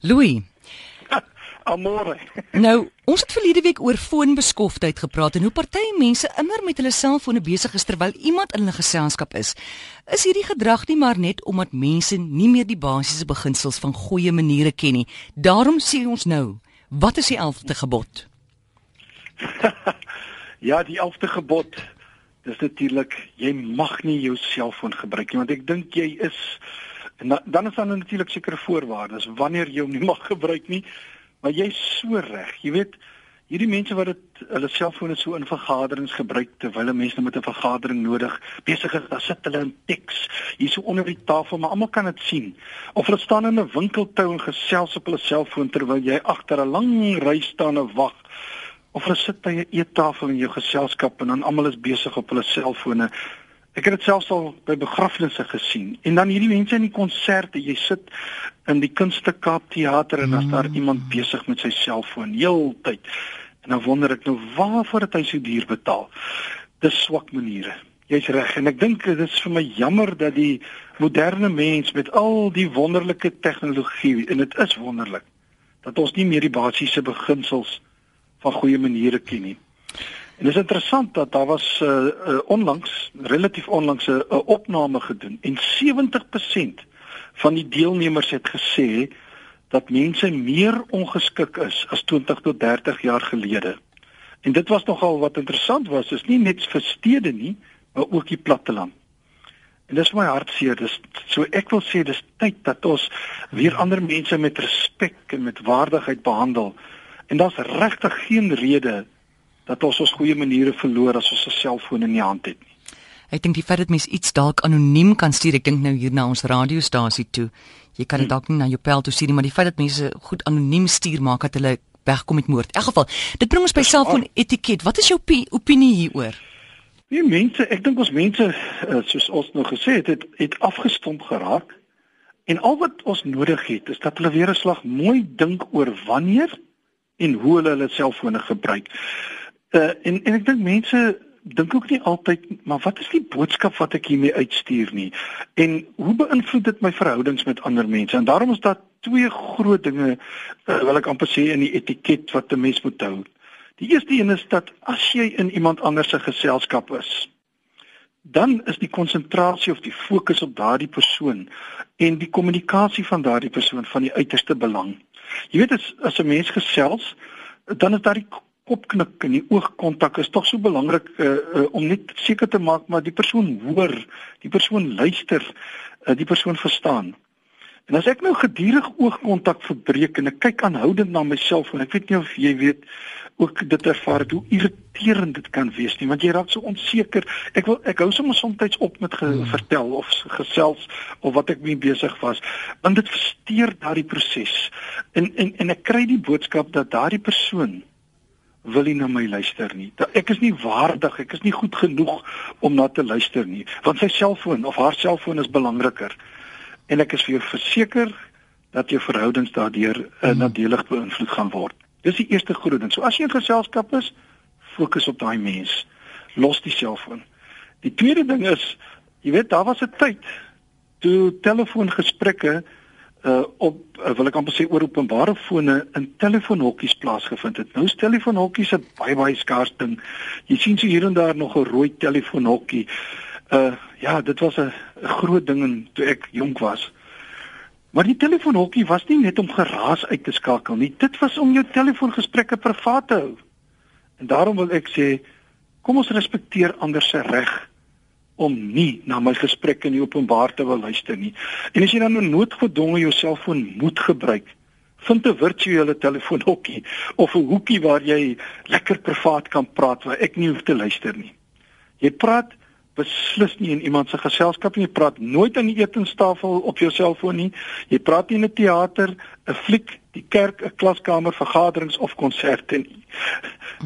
Louis. Amore. Nou, ons het verlede week oor foonbeskoftheid gepraat en hoe party mense immer met hulle selfone besig is terwyl iemand in hulle geselskap is. Is hierdie gedrag nie maar net omdat mense nie meer die basiese beginsels van goeie maniere ken nie? Daarom sê ons nou, wat is die 11de gebod? ja, die 11de gebod. Dis natuurlik jy mag nie jou selfoon gebruik nie want ek dink jy is en dan is daar natuurlik sekere voorwaardes wanneer jy hom nie mag gebruik nie Maar jy's so reg. Jy weet, hierdie mense wat dit hulle selfone so in vergaderings gebruik terwyl hulle mense met 'n vergadering nodig besig is, dan sit hulle in teks hier so onder die tafel, maar almal kan dit sien. Of hulle staan in 'n winkeltou en gesels op hulle selfoon terwyl jy agter 'n lang ry staan en wag. Of hulle sit by 'n eettafel in jou geselskap en dan almal is besig op hulle selfone Ek het dit selfs al by begrafnisse gesien. En dan hierdie mense in die konserte, jy sit in die Kunste Kaap teater en as daar mm. iemand besig met sy selfoon heeltyd. En dan wonder ek nou waarvoor het hy so duur betaal? Dis swak maniere. Jy's reg en ek dink dit is vir my jammer dat die moderne mens met al die wonderlike tegnologie en dit is wonderlik dat ons nie meer die basiese beginsels van goeie maniere ken nie. En dit is interessant dat daar was uh, uh, onlangs relatief onlangs 'n uh, opname gedoen en 70% van die deelnemers het gesê dat mense meer ongeskik is as 20 tot 30 jaar gelede. En dit was nogal wat interessant was, is nie net vir stede nie, maar ook die platteland. En dis my hartseer, dis so ek wil sê dis tyd dat ons weer ander mense met respek en met waardigheid behandel. En daar's regtig geen rede dat ons ons goeie maniere verloor as ons 'n selfoon in die hand het nie. Ek dink die feit dat mens iets dalk anoniem kan stuur, ek dink nou hier na ons radiostasie toe. Jy kan dit hmm. dalk nie na jou pel toe stuur nie, maar die feit dat mense goed anoniem stuur maak dat hulle wegkom met moord. In elk geval, dit bring ons by selfoon etiket. Wat is jou opinie hieroor? Die mense, ek dink ons mense eh, soos ons nou gesê het, het, het afgestomp geraak. En al wat ons nodig het is dat hulle weer 'n slag mooi dink oor wanneer en hoe hulle hulle selfone gebruik. Uh, en en ek dink mense dink ook nie altyd maar wat is die boodskap wat ek hiermee uitstuur nie en hoe beïnvloed dit my verhoudings met ander mense en daarom is daar twee groot dinge uh, wil ek amper sê in die etiket wat 'n mens moet hou. Die eerste een is dat as jy in iemand anders se geselskap is dan is die konsentrasie of die fokus op daardie persoon en die kommunikasie van daardie persoon van die uiterste belang. Jy weet as as 'n mens gesels dan is daar die kopknik en die oogkontak is tog so belangrik uh, uh, om net seker te maak maar die persoon hoor, die persoon luister, uh, die persoon verstaan. En as ek nou gedurig oogkontak verbreek en ek kyk aanhoudend na myself en ek weet nie of jy weet ook dit ervaar hoe irriterend dit kan wees nie want jy raak so onseker. Ek wil ek hou sommer soms op met ge, hmm. vertel of gesels of wat ek mee besig was want dit versteur daardie proses. En en en ek kry die boodskap dat daardie persoon wil nie na my luister nie. Ek is nie waardig, ek is nie goed genoeg om na te luister nie, want sy selfoon of haar selfoon is belangriker. En ek is vir jou verseker dat jou verhoudings daardeur uh, nadelig beïnvloed gaan word. Dis die eerste groot ding. So as jy in geselskap is, fokus op daai mens. Los die selfoon. Die tweede ding is, jy weet daar was 'n tyd toe telefoongesprekke uh op uh, wil ek amper sê oor openbare fone in telefoonhokkies plaasgevind het. Nou is telefoonhokkies 'n baie baie skaars ding. Jy sien so hier en daar nog 'n rooi telefoonhokkie. Uh ja, dit was 'n groot ding in, toe ek jonk was. Maar die telefoonhokkie was nie net om geraas uit te skakel nie. Dit was om jou telefoongesprekke privaat te hou. En daarom wil ek sê kom ons respekteer ander se reg om nie na my gesprekke in die openbaar te wil luister nie. En as jy dan 'n noodgedwonge jou selfoon moet gebruik, vind 'n virtuele telefoonhokkie of 'n hoekie waar jy lekker privaat kan praat waar ek nie hoef te luister nie. Jy praat beslis nie in iemand se geselskap nie. Jy praat nooit aan die etenstafel op jou selfoon nie. Jy praat nie in 'n teater, 'n fliek, die kerk, 'n klaskamer, vergaderings of konserte nie.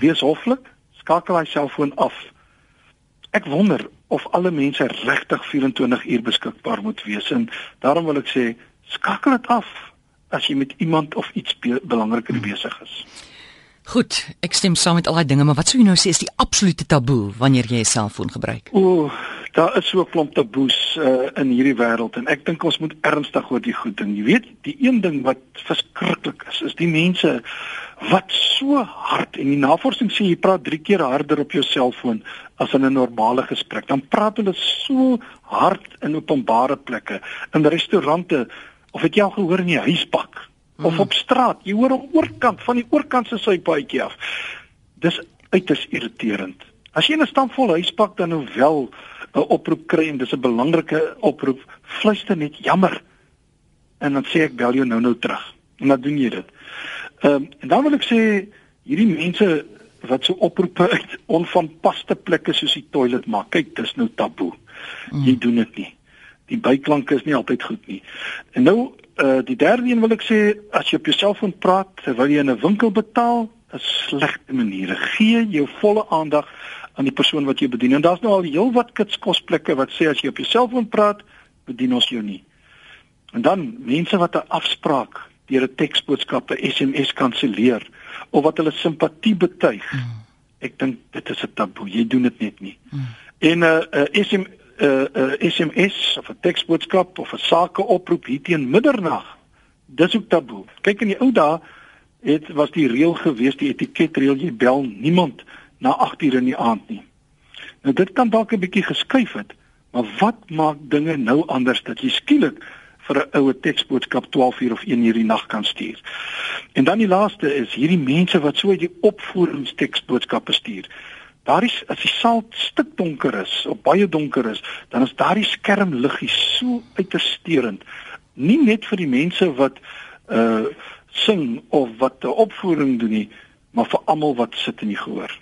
Wees hoflik, skakel jou selfoon af. Ek wonder of alle mense regtig 24 uur beskikbaar moet wees en daarom wil ek sê skakel dit af as jy met iemand of iets be belangriker hmm. besig is. Goed, ek stem saam met al daai dinge, maar wat sou jy nou sê is die absolute taboe wanneer jy 'n selfoon gebruik? O, daar is so 'n klomp taboes uh, in hierdie wêreld en ek dink ons moet ernstig oor die goed ding. Jy weet, die een ding wat verskriklik is, is die mense wat so hard en die navorsing sê jy praat 3 keer harder op jou selfoon as in 'n normale gesprek. Dan praat hulle so hard in openbare plekke, in restaurante of het jy al gehoor in die huisbak of mm. op straat? Jy hoor aan oorkant van die oorkant se sypaadjie af. Dis uiters irriterend. As jy in 'n stampvol huisbak dan nou wel 'n oproep kry en dis 'n belangrike oproep, fluister net jammer. En dan sê ek bel jou nou-nou terug. En dan doen jy dit. Ehm um, en dan wil ek sê hierdie mense wat so oproepe uit onvanpaste plekke soos die toilet maak. Kyk, dis nou taboe. Mm. Jy doen dit nie. Die byklanke is nie altyd goed nie. En nou uh die derde een wil ek sê as jy op jou selfoon praat terwyl jy in 'n winkel betaal, is slegte maniere. Gee jou volle aandag aan die persoon wat jou bedien. En daar's nou al heelwat kitskosplekke wat sê as jy op jou selfoon praat, bedien ons jou nie. En dan mense wat 'n afspraak deur 'n teksboodskap, 'n SMS kanselleer of wat hulle simpatie betuig. Mm. Ek dink dit is 'n taboe. Jy doen dit net nie. Mm. En 'n uh, 'n uh, SM 'n uh, uh, SMS of 'n teksboodskap of 'n sakeoproep hier teen middernag. Dis ook taboe. Kyk in die ou dae het was die reël gewees, die etiketreël jy bel niemand na 8:00 in die aand nie. Nou dit kan dalk 'n bietjie geskuif het, maar wat maak dinge nou anders dat jy skielik vir 'n oue teksboodskap 12 uur of 1 uur die nag kan stuur. En dan die laaste is hierdie mense wat so uit die opvoeringsteksboodskappe stuur. Daar is as die saal stik donker is, of baie donker is, dan is daardie skermliggie so uitersteurend. Nie net vir die mense wat uh sing of wat 'n opvoering doen nie, maar vir almal wat sit in die gehoor.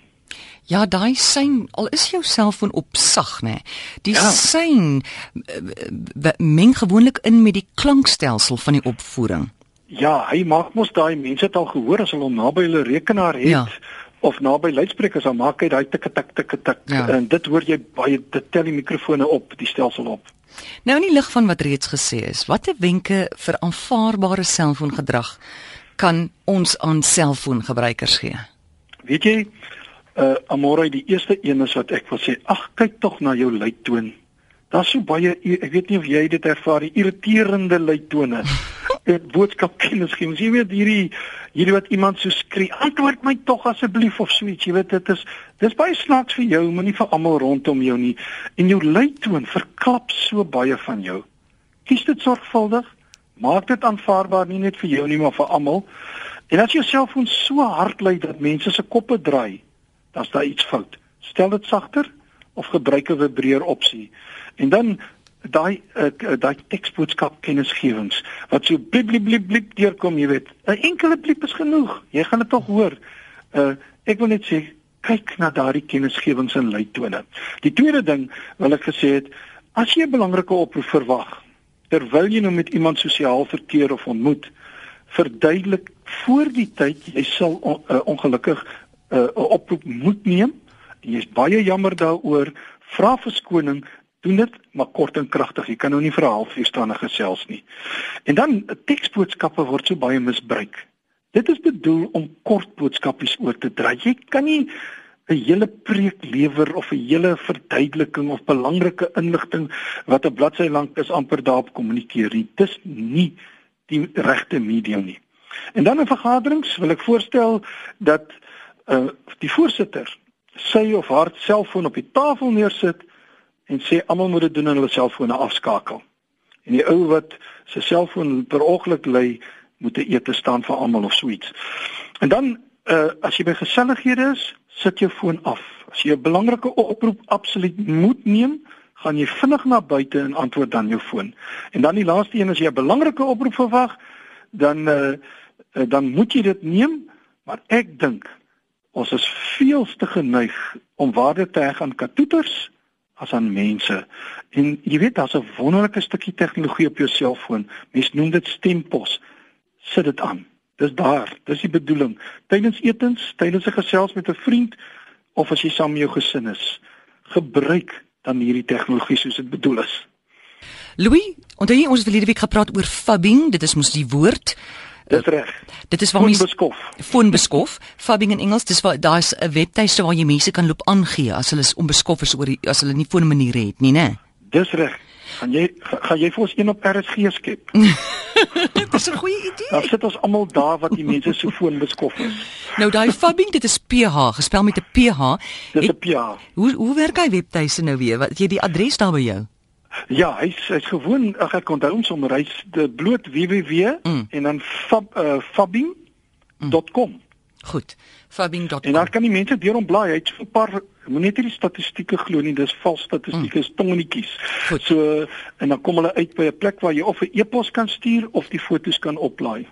Ja, daai sein, al is jou selfoon op sag, nê. Die ja. sein eh, meng gewoonlik in met die klankstelsel van die opvoering. Ja, hy maak mos daai mense het al gehoor as hulle hom naby hulle rekenaar het ja. of naby luidsprekers dan maak hy daai tik tik tik tik ja. en dit hoor jy baie dit tel die mikrofone op, die stelsel op. Nou in die lig van wat reeds gesê is, watter wenke vir aanvaarbare selfoongedrag kan ons aan selfoongebruikers gee? Weet jy, uh Amore die eerste een is wat ek wil sê ag kyk tog na jou luitoon daar's so baie ek weet nie of jy dit ervaar die irriterende luitone dit boodskap kennisgewing jy weet hierdie hierdie wat iemand so skree antwoord my tog asseblief of so iets jy weet dit is dis baie snaaks vir jou maar nie vir almal rondom jou nie. En jou luitoon verklap so baie van jou. Kies dit sorgvuldig maak dit aanvaarbaar nie net vir jou nie maar vir almal. En as jou selfoon so hard lui dat mense se koppe draai dan's daar iets fout. Stel dit sagter of gebruik 'n vibreer opsie. En dan daai uh, daai teksboodskap kennisgewings wat so blip blip blip blip deurkom, jy weet. 'n Enkele blip is genoeg. Jy gaan dit tog hoor. Uh ek wil net sê kyk na daardie kennisgewings en luitone. Die tweede ding wil ek gesê het, as jy 'n belangrike oproep verwag terwyl jy nou met iemand sosiaal verkeer of ontmoet, verduidelik voor die tyd jy sal on, uh, ongelukkig 'n uh, oproep moet neem. Jy's baie jammer daaroor. Vra verskoning, doen dit maar kort en kragtig. Jy kan nou nie vir 'n halfuur staan en gesels nie. En dan teksboodskappe word so baie misbruik. Dit is bedoel om kort boodskapies oor te dra. Jy kan nie 'n hele preek lewer of 'n hele verduideliking of belangrike inligting wat 'n bladsy lank is amper daarop kommunikeer nie. Dis nie die regte medium nie. En dan in vergaderings wil ek voorstel dat uh, die voorsitter sy of haar selfoon op die tafel neersit en sê almal moet dit doen en hulle selfone afskakel. En die ou wat sy selfoon per ongeluk lê, moet 'n ete staan vir almal of so iets. En dan uh, as jy by gesellighede is, sit jou foon af. As jy 'n belangrike oproep absoluut moet neem, gaan jy vinnig na buite en antwoord dan jou foon. En dan die laaste een as jy 'n belangrike oproep verwag, dan uh, dan moet jy dit neem, maar ek dink Ons is veel te geneig om waarde te heg aan katoeters as aan mense. En jy weet daar's 'n wonderlike stukkie tegnologie op jou selfoon. Mens noem dit stempos. Sit dit aan. Dis daar. Dis die bedoeling. Tydens etens, tydens 'n gesels met 'n vriend of as jy saam met jou gesin is, gebruik dan hierdie tegnologie soos dit bedoel is. Louis, onthou jy ons het verlede week gepraat oor fubbing, dit is mos die woord Dis reg. Dit is waar mense Foonbeskof. foonbeskof, fabbing in Engels, dis waar daar's 'n webtuiste waar jy mense kan loop aangee as hulle is onbeskof is oor die, as hulle nie foonmaniere het nie, né? Dis reg. Gaan jy ga- gaan jy vir ons een op RSG skep? Dis 'n goeie idee. Dan sit ons almal daar wat die mense so foonbeskof is. Nou daai fabbing, dit is PH, gespel met 'n PH. Dis 'n PA. Hoe hoe werk hy webtuiste nou weer? Wat jy die adres daar by jou? Ja, hy's hy's gewoon ag ek onthou hom sommer hy's die bloot www Mm. en dan fab uh, fabbing.com. Goed. fabbing.com. En dan kan die mense deur hom blaai. Hy het so 'n paar moenie net die statistieke glo nie, dis vals statistieke, is tongenetjies. Goed. So en dan kom hulle uit by 'n plek waar jy of 'n e-pos kan stuur of die foto's kan oplaai.